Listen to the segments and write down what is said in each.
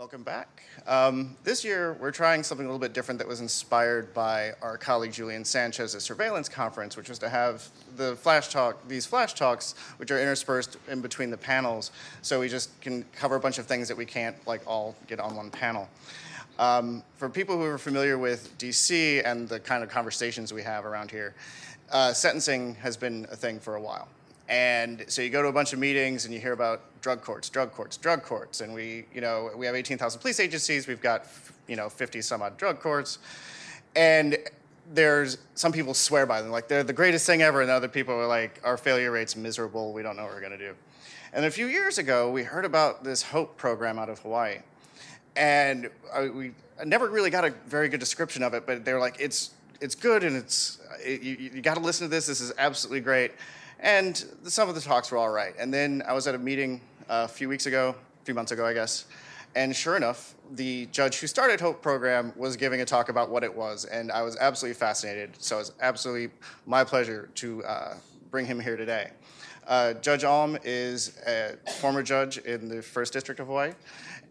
Welcome back. Um, this year, we're trying something a little bit different that was inspired by our colleague Julian Sanchez's surveillance conference, which was to have the flash talk, these flash talks, which are interspersed in between the panels, so we just can cover a bunch of things that we can't like all get on one panel. Um, for people who are familiar with DC and the kind of conversations we have around here, uh, sentencing has been a thing for a while. And so you go to a bunch of meetings and you hear about drug courts, drug courts, drug courts. And we, you know, we have 18,000 police agencies. We've got, you know, 50 some odd drug courts. And there's some people swear by them, like they're the greatest thing ever. And other people are like, our failure rate's miserable. We don't know what we're going to do. And a few years ago, we heard about this HOPE program out of Hawaii. And I, we never really got a very good description of it, but they're like, it's, it's good and it's, it, you, you got to listen to this. This is absolutely great. And some of the talks were all right. And then I was at a meeting uh, a few weeks ago, a few months ago, I guess. And sure enough, the judge who started Hope Program was giving a talk about what it was. And I was absolutely fascinated. So it's absolutely my pleasure to uh, bring him here today. Uh, judge Alm is a former judge in the First District of Hawaii,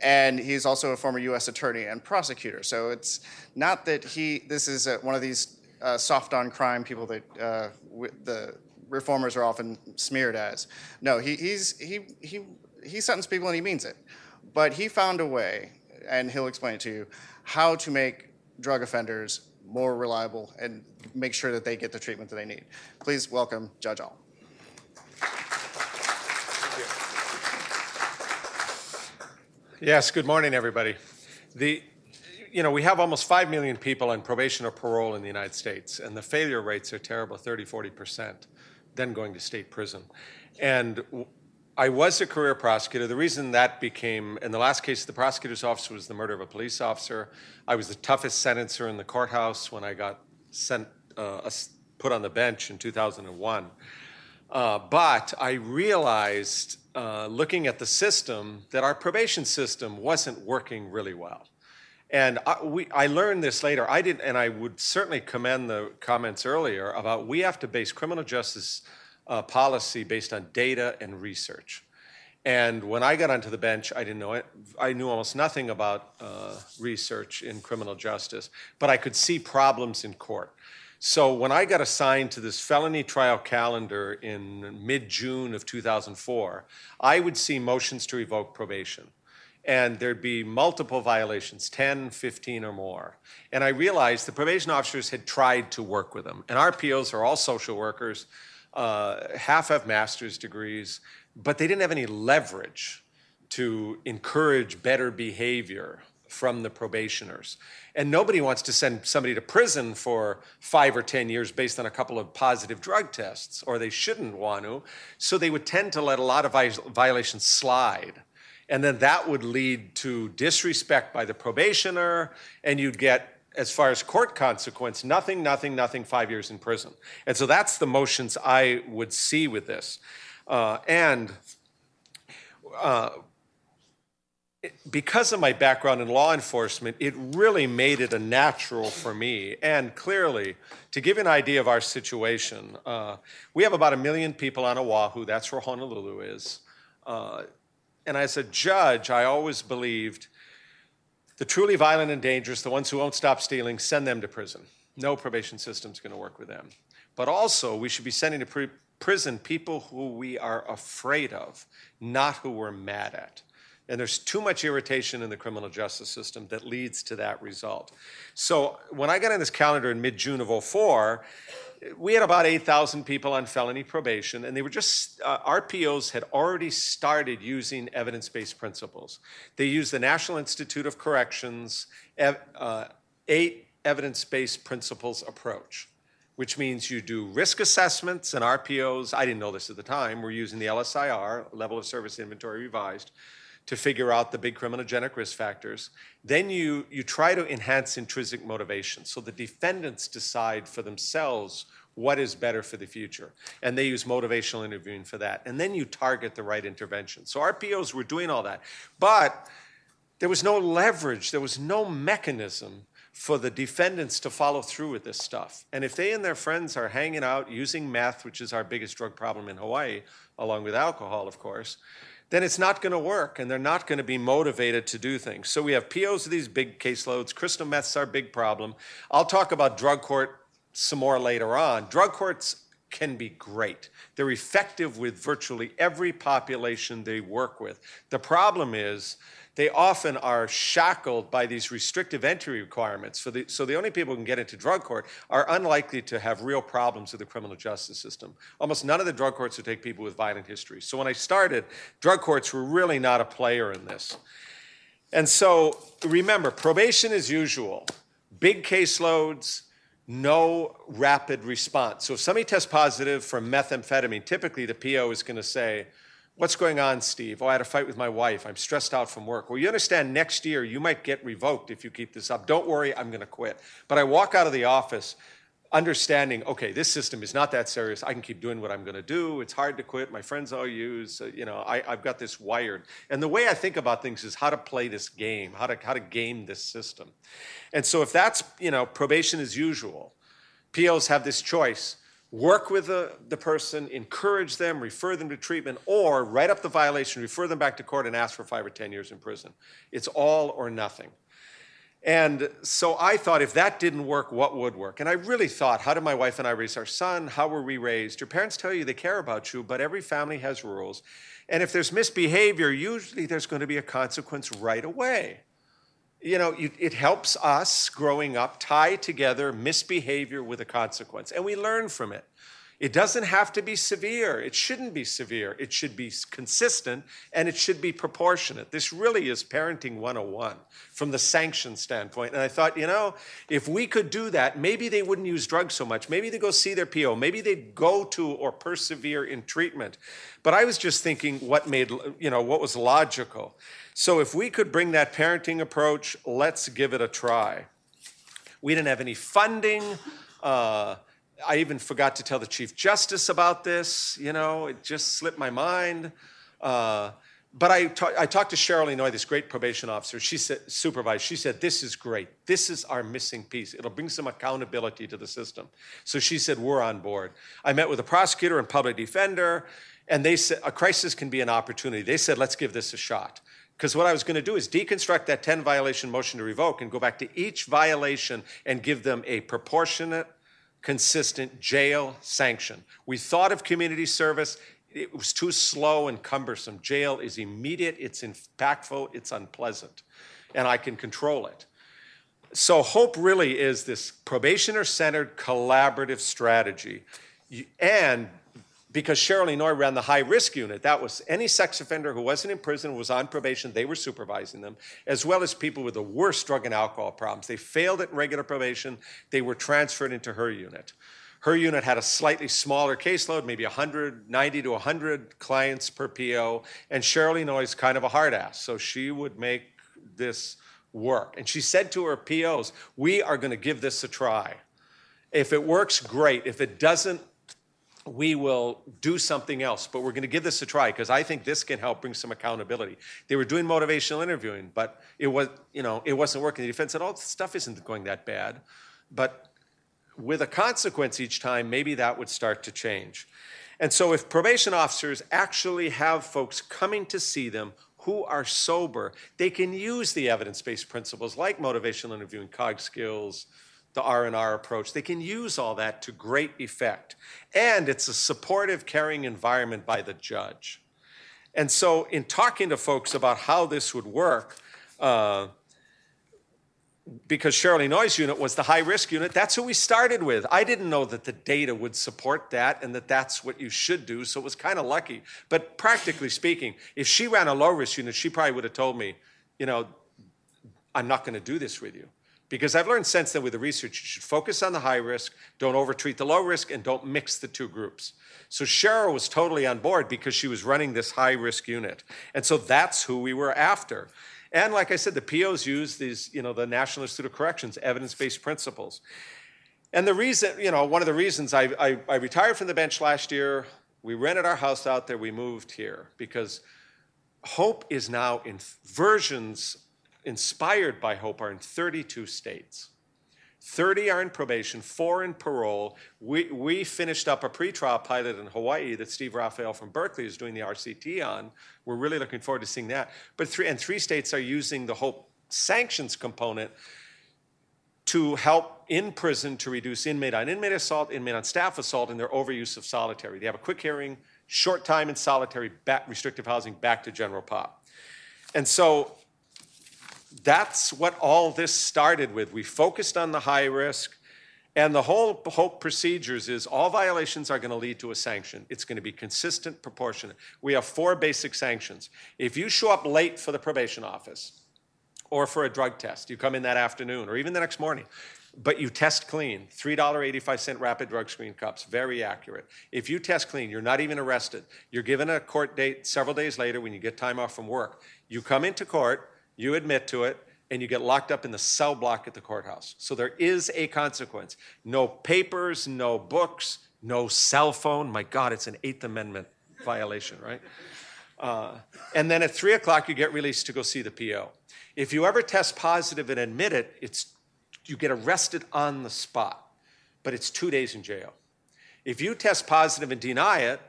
and he's also a former U.S. attorney and prosecutor. So it's not that he, this is a, one of these uh, soft on crime people that uh, the reformers are often smeared as. No, he, he's, he, he, he sentenced people and he means it. But he found a way, and he'll explain it to you, how to make drug offenders more reliable and make sure that they get the treatment that they need. Please welcome Judge Alm. Yes, good morning, everybody. The, you know, we have almost 5 million people on probation or parole in the United States, and the failure rates are terrible 30, 40 percent then going to state prison. And I was a career prosecutor. The reason that became, in the last case, the prosecutor's office was the murder of a police officer. I was the toughest sentencer in the courthouse when I got sent, uh, put on the bench in 2001. Uh, but I realized, uh, looking at the system, that our probation system wasn't working really well. And I, we, I learned this later. I didn't, and I would certainly commend the comments earlier about we have to base criminal justice uh, policy based on data and research. And when I got onto the bench, I didn't know it. I knew almost nothing about uh, research in criminal justice, but I could see problems in court. So when I got assigned to this felony trial calendar in mid June of 2004, I would see motions to revoke probation and there'd be multiple violations 10 15 or more. And i realized the probation officers had tried to work with them. And rpos are all social workers uh, half have master's degrees but they didn't have any leverage to encourage better behavior from the probationers. And nobody wants to send somebody to prison for five or ten years based on a couple of positive drug tests or they shouldn't want to. So they would tend to let a lot of violations slide and then that would lead to disrespect by the probationer, and you'd get as far as court consequence, nothing, nothing, nothing, five years in prison. And so that's the motions I would see with this. Uh, and uh, because of my background in law enforcement, it really made it a natural for me. And clearly, to give you an idea of our situation, uh, we have about a million people on Oahu. That's where Honolulu is. Uh, and as a judge, I always believed the truly violent and dangerous, the ones who won't stop stealing, send them to prison. No probation system's going to work with them. But also, we should be sending to prison people who we are afraid of, not who we're mad at. And there's too much irritation in the criminal justice system that leads to that result. So when I got on this calendar in mid June of 04, we had about 8,000 people on felony probation, and they were just, uh, RPOs had already started using evidence based principles. They used the National Institute of Corrections ev- uh, eight evidence based principles approach, which means you do risk assessments and RPOs. I didn't know this at the time. We're using the LSIR, Level of Service Inventory Revised to figure out the big criminogenic risk factors. Then you, you try to enhance intrinsic motivation. So the defendants decide for themselves what is better for the future. And they use motivational interviewing for that. And then you target the right intervention. So RPOs were doing all that. But there was no leverage, there was no mechanism for the defendants to follow through with this stuff. And if they and their friends are hanging out using meth, which is our biggest drug problem in Hawaii, along with alcohol, of course, then it's not going to work and they're not going to be motivated to do things. So we have POs of these big caseloads. Crystal meth's our big problem. I'll talk about drug court some more later on. Drug courts can be great. They're effective with virtually every population they work with. The problem is they often are shackled by these restrictive entry requirements. So the, so the only people who can get into drug court are unlikely to have real problems with the criminal justice system. Almost none of the drug courts would take people with violent histories. So when I started, drug courts were really not a player in this. And so remember, probation as usual, big caseloads, no rapid response. So if somebody tests positive for methamphetamine, typically the PO is going to say, What's going on, Steve? Oh, I had a fight with my wife. I'm stressed out from work. Well, you understand next year you might get revoked if you keep this up. Don't worry, I'm going to quit. But I walk out of the office understanding, okay, this system is not that serious. I can keep doing what I'm going to do. It's hard to quit. My friends all use, uh, you know, I, have got this wired. And the way I think about things is how to play this game, how to, how to game this system. And so if that's, you know, probation as usual, POs have this choice work with the, the person, encourage them, refer them to treatment, or write up the violation, refer them back to court, and ask for five or 10 years in prison. It's all or nothing. And so I thought if that didn't work, what would work? And I really thought, how did my wife and I raise our son? How were we raised? Your parents tell you they care about you, but every family has rules. And if there's misbehavior, usually there's going to be a consequence right away you know, it helps us growing up tie together misbehavior with a consequence, and we learn from it. It doesn't have to be severe. It shouldn't be severe. It should be consistent and it should be proportionate. This really is parenting 101 from the sanction standpoint. And I thought, you know, if we could do that, maybe they wouldn't use drugs so much. Maybe they go see their PO. Maybe they'd go to or persevere in treatment. But I was just thinking what made, you know, what was logical. So if we could bring that parenting approach, let's give it a try. We didn't have any funding. Uh, I even forgot to tell the Chief Justice about this. You know, it just slipped my mind. Uh, but I, I talked to Cheryl Inouye, this great probation officer. She said, supervised, she said, This is great. This is our missing piece. It'll bring some accountability to the system. So she said, We're on board. I met with a prosecutor and public defender, and they said, A crisis can be an opportunity. They said, Let's give this a shot. Because what I was going to do is deconstruct that 10 violation motion to revoke and go back to each violation and give them a proportionate consistent jail sanction. We thought of community service. It was too slow and cumbersome. Jail is immediate, it's impactful, it's unpleasant, and I can control it. So, hope really is this probationer centered collaborative strategy. And because Cheryl Inouye ran the high risk unit. That was any sex offender who wasn't in prison, was on probation, they were supervising them, as well as people with the worst drug and alcohol problems. They failed at regular probation, they were transferred into her unit. Her unit had a slightly smaller caseload, maybe 190 to 100 clients per PO, and Cheryl is kind of a hard ass, so she would make this work. And she said to her POs, We are going to give this a try. If it works, great. If it doesn't, we will do something else, but we're going to give this a try because I think this can help bring some accountability. They were doing motivational interviewing, but it was, you know, it wasn't working. The defense said, "Oh, stuff isn't going that bad," but with a consequence each time, maybe that would start to change. And so, if probation officers actually have folks coming to see them who are sober, they can use the evidence-based principles like motivational interviewing, COG skills, the R&R approach. They can use all that to great effect. And it's a supportive, caring environment by the judge. And so, in talking to folks about how this would work, uh, because Cheryl Inouye's unit was the high risk unit, that's who we started with. I didn't know that the data would support that and that that's what you should do, so it was kind of lucky. But practically speaking, if she ran a low risk unit, she probably would have told me, you know, I'm not going to do this with you. Because I've learned since then with the research, you should focus on the high risk, don't overtreat the low risk, and don't mix the two groups. So Cheryl was totally on board because she was running this high risk unit. And so that's who we were after. And like I said, the POs use these, you know, the National Institute of Corrections evidence-based principles. And the reason, you know, one of the reasons I, I, I retired from the bench last year, we rented our house out there, we moved here because hope is now in versions inspired by hope are in 32 states. 30 are in probation, four in parole. We, we finished up a pretrial pilot in Hawaii that Steve Raphael from Berkeley is doing the RCT on. We're really looking forward to seeing that. But three, and three states are using the HOPE sanctions component to help in prison to reduce inmate on inmate assault, inmate on staff assault, and their overuse of solitary. They have a quick hearing, short time in solitary, back, restrictive housing, back to general pop. And so that's what all this started with. We focused on the high risk, and the whole hope procedures is all violations are going to lead to a sanction. It's going to be consistent, proportionate. We have four basic sanctions. If you show up late for the probation office or for a drug test, you come in that afternoon or even the next morning, but you test clean, $3.85 rapid drug screen cups, very accurate. If you test clean, you're not even arrested. You're given a court date several days later when you get time off from work. You come into court, you admit to it, and you get locked up in the cell block at the courthouse. So there is a consequence. No papers, no books, no cell phone. My God, it's an Eighth Amendment violation, right? Uh, and then at three o'clock, you get released to go see the PO. If you ever test positive and admit it, it's you get arrested on the spot, but it's two days in jail. If you test positive and deny it,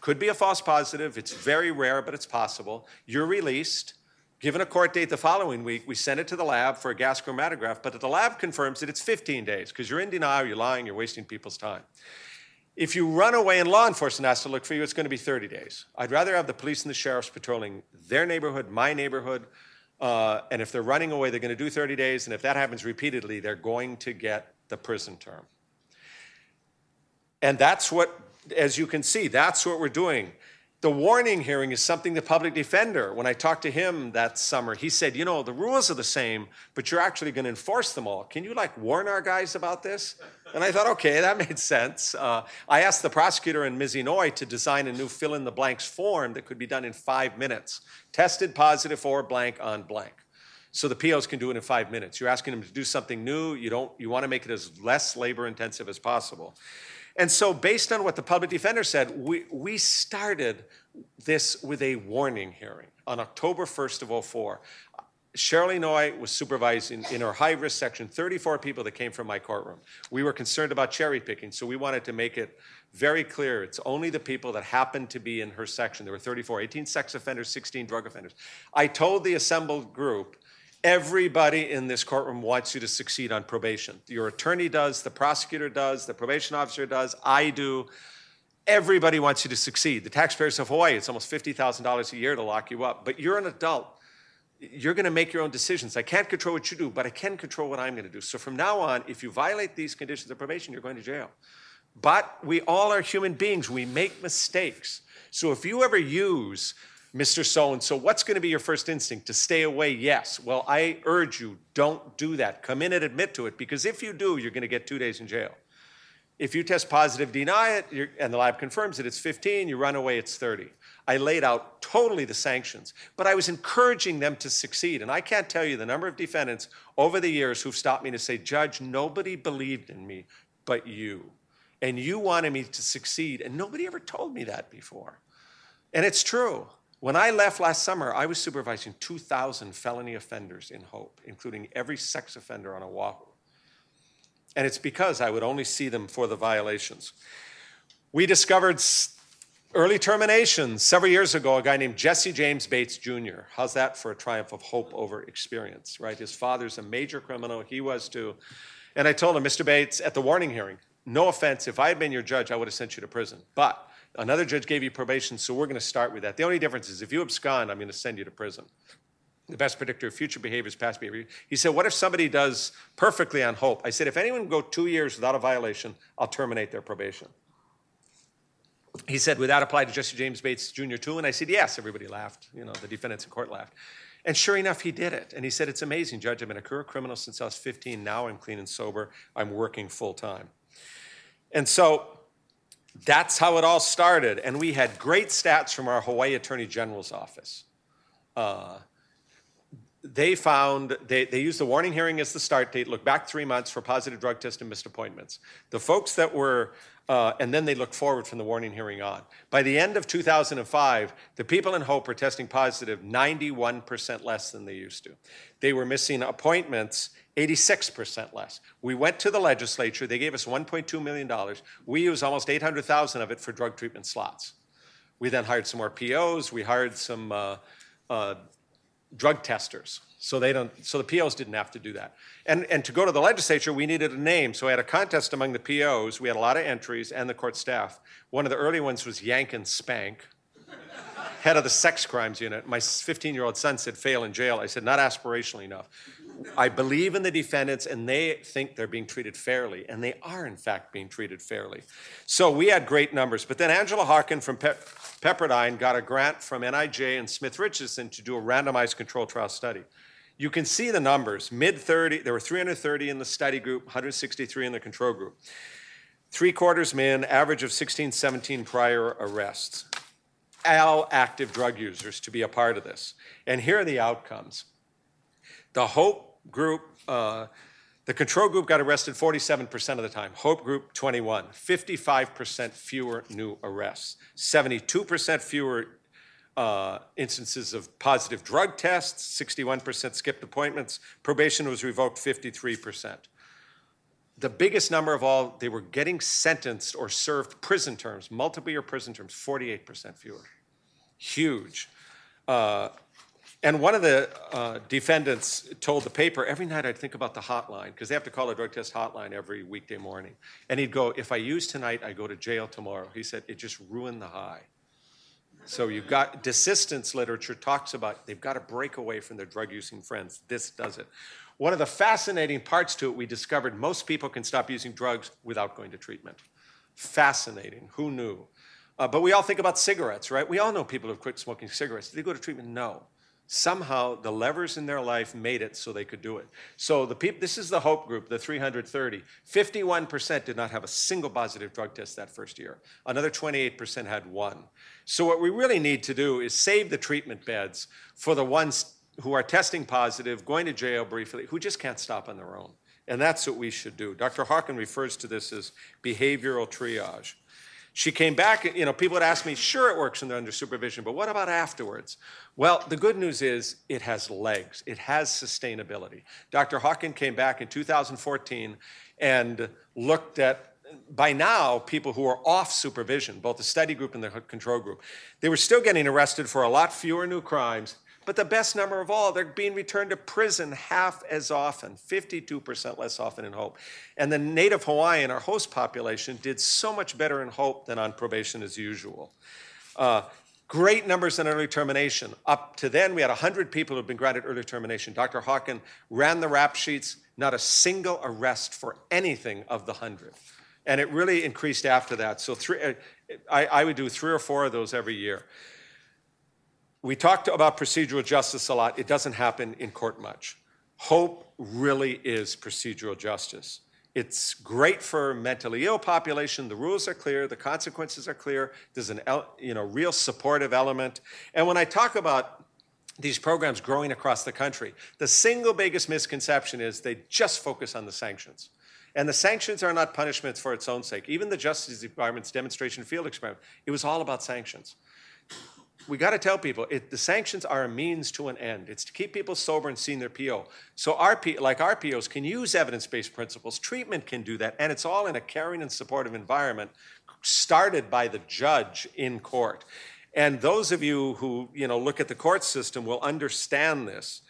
could be a false positive, it's very rare, but it's possible. You're released. Given a court date the following week, we send it to the lab for a gas chromatograph, but the lab confirms that it's 15 days because you're in denial, you're lying, you're wasting people's time. If you run away and law enforcement has to look for you, it's going to be 30 days. I'd rather have the police and the sheriffs patrolling their neighborhood, my neighborhood, uh, and if they're running away, they're going to do 30 days. And if that happens repeatedly, they're going to get the prison term. And that's what, as you can see, that's what we're doing. The warning hearing is something the public defender, when I talked to him that summer, he said, you know, the rules are the same, but you're actually going to enforce them all. Can you like warn our guys about this? And I thought, okay, that made sense. Uh, I asked the prosecutor in Misinoi to design a new fill in the blanks form that could be done in five minutes. Tested positive for blank on blank. So the POs can do it in five minutes. You're asking them to do something new. You don't. You want to make it as less labor intensive as possible. And so, based on what the public defender said, we, we started this with a warning hearing on October 1st of 04. Cheryl Inouye was supervising in her high risk section 34 people that came from my courtroom. We were concerned about cherry picking, so we wanted to make it very clear it's only the people that happened to be in her section. There were 34, 18 sex offenders, 16 drug offenders. I told the assembled group Everybody in this courtroom wants you to succeed on probation. Your attorney does, the prosecutor does, the probation officer does, I do. Everybody wants you to succeed. The taxpayers of Hawaii, it's almost $50,000 a year to lock you up. But you're an adult. You're going to make your own decisions. I can't control what you do, but I can control what I'm going to do. So from now on, if you violate these conditions of probation, you're going to jail. But we all are human beings. We make mistakes. So if you ever use Mr. So and so, what's going to be your first instinct? To stay away? Yes. Well, I urge you, don't do that. Come in and admit to it, because if you do, you're going to get two days in jail. If you test positive, deny it, and the lab confirms it, it's 15, you run away, it's 30. I laid out totally the sanctions, but I was encouraging them to succeed. And I can't tell you the number of defendants over the years who've stopped me to say, Judge, nobody believed in me but you. And you wanted me to succeed, and nobody ever told me that before. And it's true. When I left last summer, I was supervising 2,000 felony offenders in Hope, including every sex offender on Oahu. And it's because I would only see them for the violations. We discovered early terminations several years ago, a guy named Jesse James Bates Jr. How's that for a triumph of hope over experience, right? His father's a major criminal, he was too. And I told him, Mr. Bates, at the warning hearing, no offense, if I had been your judge, I would have sent you to prison. But Another judge gave you probation, so we're going to start with that. The only difference is if you abscond, I'm going to send you to prison. The best predictor of future behavior is past behavior. He said, What if somebody does perfectly on hope? I said, If anyone go two years without a violation, I'll terminate their probation. He said, Would that apply to Jesse James Bates Jr. too? And I said, Yes. Everybody laughed. You know, the defendants in court laughed. And sure enough, he did it. And he said, It's amazing, Judge. I've been a career criminal since I was 15. Now I'm clean and sober. I'm working full time. And so that's how it all started. And we had great stats from our Hawaii Attorney General's office. Uh, they found, they, they used the warning hearing as the start date, look back three months for positive drug test and missed appointments. The folks that were, uh, and then they look forward from the warning hearing on. By the end of 2005, the people in Hope were testing positive 91% less than they used to. They were missing appointments 86% less. We went to the legislature, they gave us $1.2 million. We used almost 800,000 of it for drug treatment slots. We then hired some more POs, we hired some uh, uh, drug testers. So they don't. So the POs didn't have to do that. And and to go to the legislature, we needed a name. So we had a contest among the POs. We had a lot of entries and the court staff. One of the early ones was Yankin Spank, head of the sex crimes unit. My 15-year-old son said, "Fail in jail." I said, "Not aspirationally enough." I believe in the defendants, and they think they're being treated fairly, and they are in fact being treated fairly. So we had great numbers. But then Angela Hawken from Pe- Pepperdine got a grant from NIJ and Smith Richardson to do a randomized control trial study. You can see the numbers mid 30, there were 330 in the study group, 163 in the control group. Three quarters men, average of 16, 17 prior arrests. All active drug users to be a part of this. And here are the outcomes. The HOPE group, uh, the control group got arrested 47% of the time. Hope group 21, 55% fewer new arrests, 72% fewer uh, instances of positive drug tests, 61% skipped appointments. Probation was revoked 53%. The biggest number of all, they were getting sentenced or served prison terms, multiple year prison terms, 48% fewer. Huge. Uh, and one of the uh, defendants told the paper, every night I'd think about the hotline, because they have to call a drug test hotline every weekday morning. And he'd go, if I use tonight, I go to jail tomorrow. He said, it just ruined the high. So you've got desistance literature talks about they've got to break away from their drug using friends. This does it. One of the fascinating parts to it, we discovered most people can stop using drugs without going to treatment. Fascinating. Who knew? Uh, but we all think about cigarettes, right? We all know people who've quit smoking cigarettes. Did they go to treatment? No somehow the levers in their life made it so they could do it. So the people, this is the Hope Group, the 330. 51% did not have a single positive drug test that first year. Another 28% had one. So what we really need to do is save the treatment beds for the ones who are testing positive, going to jail briefly, who just can't stop on their own. And that's what we should do. Dr. Hawken refers to this as behavioral triage. She came back, you know, people would ask me, sure, it works when they're under supervision, but what about afterwards? Well, the good news is it has legs, it has sustainability. Dr. Hawken came back in 2014 and looked at by now, people who are off supervision, both the study group and the control group, they were still getting arrested for a lot fewer new crimes but the best number of all, they're being returned to prison half as often, 52% less often in Hope. And the Native Hawaiian, our host population, did so much better in Hope than on probation as usual. Uh, great numbers in early termination. Up to then, we had 100 people who had been granted early termination. Dr. Hawken ran the rap sheets, not a single arrest for anything of the 100. And it really increased after that. So three, uh, I, I would do three or four of those every year. We talked about procedural justice a lot. It doesn't happen in court much. Hope really is procedural justice. It's great for mentally ill population. The rules are clear, the consequences are clear. There's an you know real supportive element. And when I talk about these programs growing across the country, the single biggest misconception is they just focus on the sanctions. And the sanctions are not punishments for its own sake. Even the Justice Department's demonstration field experiment, it was all about sanctions we got to tell people it, the sanctions are a means to an end. It's to keep people sober and seeing their PO. So RP, like RPOs can use evidence-based principles. Treatment can do that, and it's all in a caring and supportive environment, started by the judge in court. And those of you who you know look at the court system will understand this.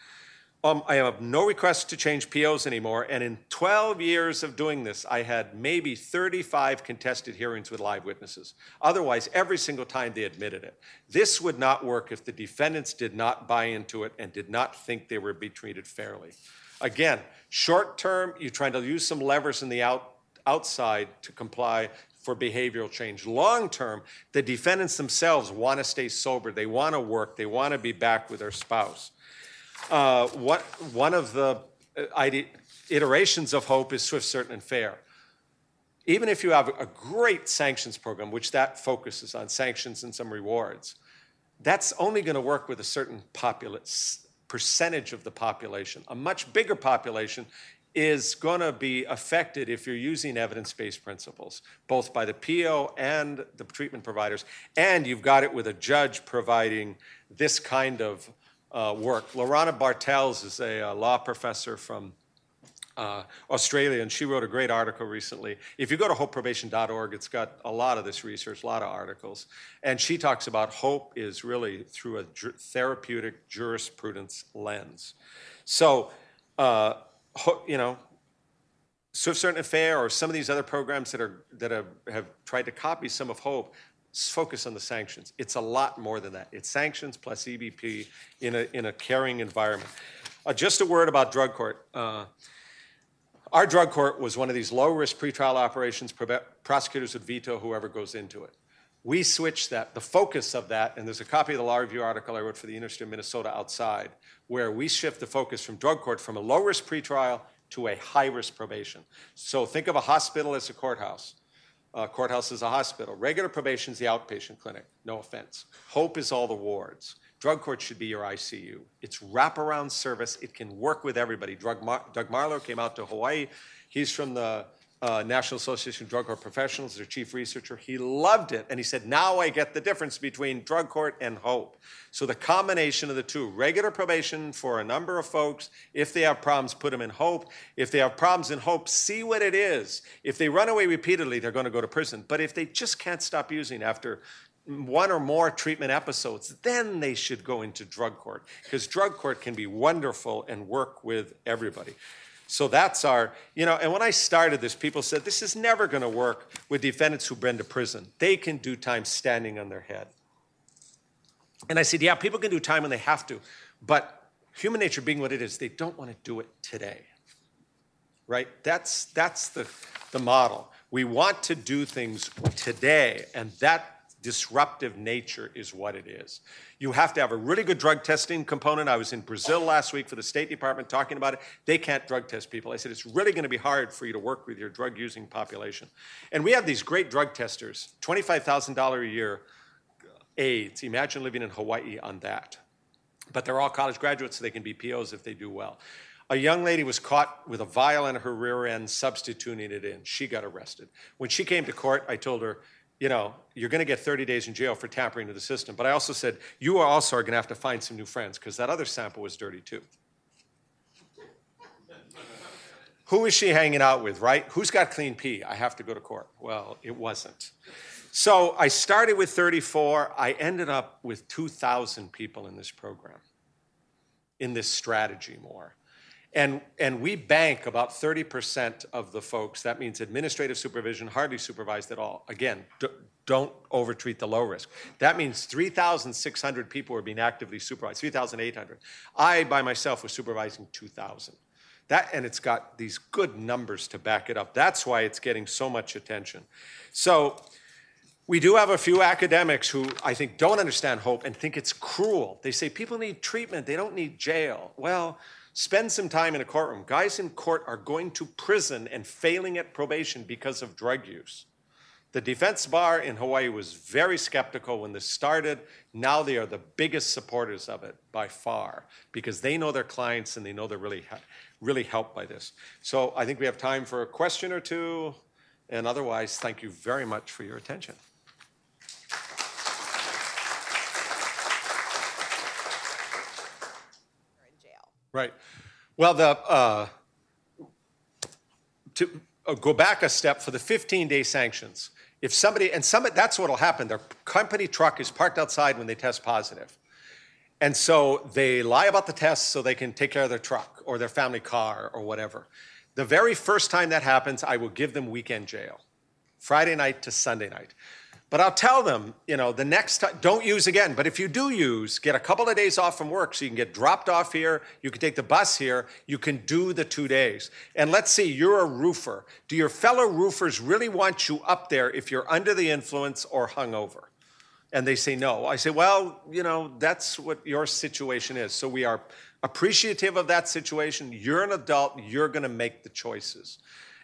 Um, I have no request to change POs anymore, and in 12 years of doing this, I had maybe 35 contested hearings with live witnesses. Otherwise, every single time they admitted it. This would not work if the defendants did not buy into it and did not think they were being treated fairly. Again, short term, you're trying to use some levers in the out, outside to comply for behavioral change. Long term, the defendants themselves want to stay sober, they want to work, they want to be back with their spouse. Uh, what, one of the uh, iterations of hope is swift, certain, and fair. Even if you have a great sanctions program, which that focuses on sanctions and some rewards, that's only going to work with a certain percentage of the population. A much bigger population is going to be affected if you're using evidence-based principles, both by the PO and the treatment providers, and you've got it with a judge providing this kind of uh, work. Lorana Bartels is a, a, law professor from uh, Australia, and she wrote a great article recently. If you go to hopeprobation.org, it's got a lot of this research, a lot of articles. And she talks about hope is really through a ju- therapeutic jurisprudence lens. So, uh, ho- you know, Swift Certain Affair or some of these other programs that are that have, have tried to copy some of Hope focus on the sanctions. It's a lot more than that. It's sanctions plus EBP in a in a caring environment. Uh, just a word about drug court. Uh, our drug court was one of these low risk pretrial operations. Prosecutors would veto whoever goes into it. We switched that, the focus of that, and there's a copy of the law review article I wrote for the University of Minnesota outside, where we shift the focus from drug court from a low risk pretrial to a high risk probation. So think of a hospital as a courthouse. Uh, courthouse is a hospital. Regular probation is the outpatient clinic. No offense. Hope is all the wards. Drug court should be your ICU. It's wraparound service. It can work with everybody. Drug Mar- Doug Marlowe came out to Hawaii. He's from the uh, National Association of Drug Court Professionals, their chief researcher. He loved it, and he said, "Now I get the difference between drug court and hope." So the combination of the two, regular probation for a number of folks. If they have problems, put them in hope. If they have problems in hope, see what it is. If they run away repeatedly, they're going to go to prison. But if they just can't stop using after one or more treatment episodes, then they should go into drug court because drug court can be wonderful and work with everybody. So that's our, you know, and when I started this, people said this is never going to work with defendants who've been to prison. They can do time standing on their head. And I said, yeah, people can do time when they have to, but human nature being what it is, they don't want to do it today. Right? That's that's the the model. We want to do things today, and that disruptive nature is what it is. You have to have a really good drug testing component. I was in Brazil last week for the State Department talking about it. They can't drug test people. I said, it's really going to be hard for you to work with your drug using population. And we have these great drug testers, $25,000 a year AIDS. Imagine living in Hawaii on that. But they're all college graduates, so they can be POs if they do well. A young lady was caught with a vial in her rear end, substituting it in. She got arrested. When she came to court, I told her, you know, you're going to get 30 days in jail for tampering with the system. But I also said, you also are going to have to find some new friends because that other sample was dirty too. Who is she hanging out with, right? Who's got clean pee? I have to go to court. Well, it wasn't. So I started with 34. I ended up with 2,000 people in this program, in this strategy more. And, and we bank about 30% of the folks. That means administrative supervision, hardly supervised at all. Again, d- don't overtreat the low risk. That means 3,600 people are being actively supervised, 3,800. I, by myself, was supervising 2,000. That, and it's got these good numbers to back it up. That's why it's getting so much attention. So we do have a few academics who I think don't understand hope and think it's cruel. They say people need treatment, they don't need jail. Well, spend some time in a courtroom. Guys in court are going to prison and failing at probation because of drug use. The defense bar in Hawaii was very skeptical when this started. Now they are the biggest supporters of it by far because they know their clients and they know they're really, really helped by this. So I think we have time for a question or two. And otherwise, thank you very much for your attention. in jail. Right. Well, the, uh, to uh, go back a step for the 15-day sanctions, if somebody, and that's what'll happen, their company truck is parked outside when they test positive. And so they lie about the test so they can take care of their truck or their family car or whatever. The very first time that happens, I will give them weekend jail, Friday night to Sunday night. But I'll tell them, you know, the next time, don't use again. But if you do use, get a couple of days off from work so you can get dropped off here, you can take the bus here, you can do the two days. And let's see, you're a roofer. Do your fellow roofers really want you up there if you're under the influence or hungover? And they say no. I say, well, you know, that's what your situation is. So we are appreciative of that situation. You're an adult, you're going to make the choices.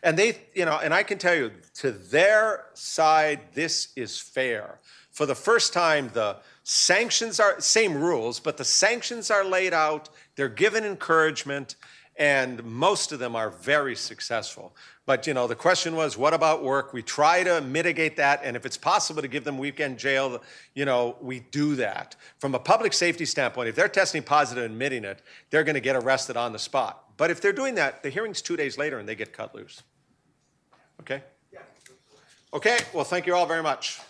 And they, you know, and I can tell you, to their side, this is fair. For the first time, the sanctions are same rules, but the sanctions are laid out. They're given encouragement, and most of them are very successful. But, you know, the question was, what about work? We try to mitigate that, and if it's possible to give them weekend jail, you know, we do that. From a public safety standpoint, if they're testing positive and admitting it, they're going to get arrested on the spot. But if they're doing that, the hearing's two days later and they get cut loose. Okay? Okay, well, thank you all very much.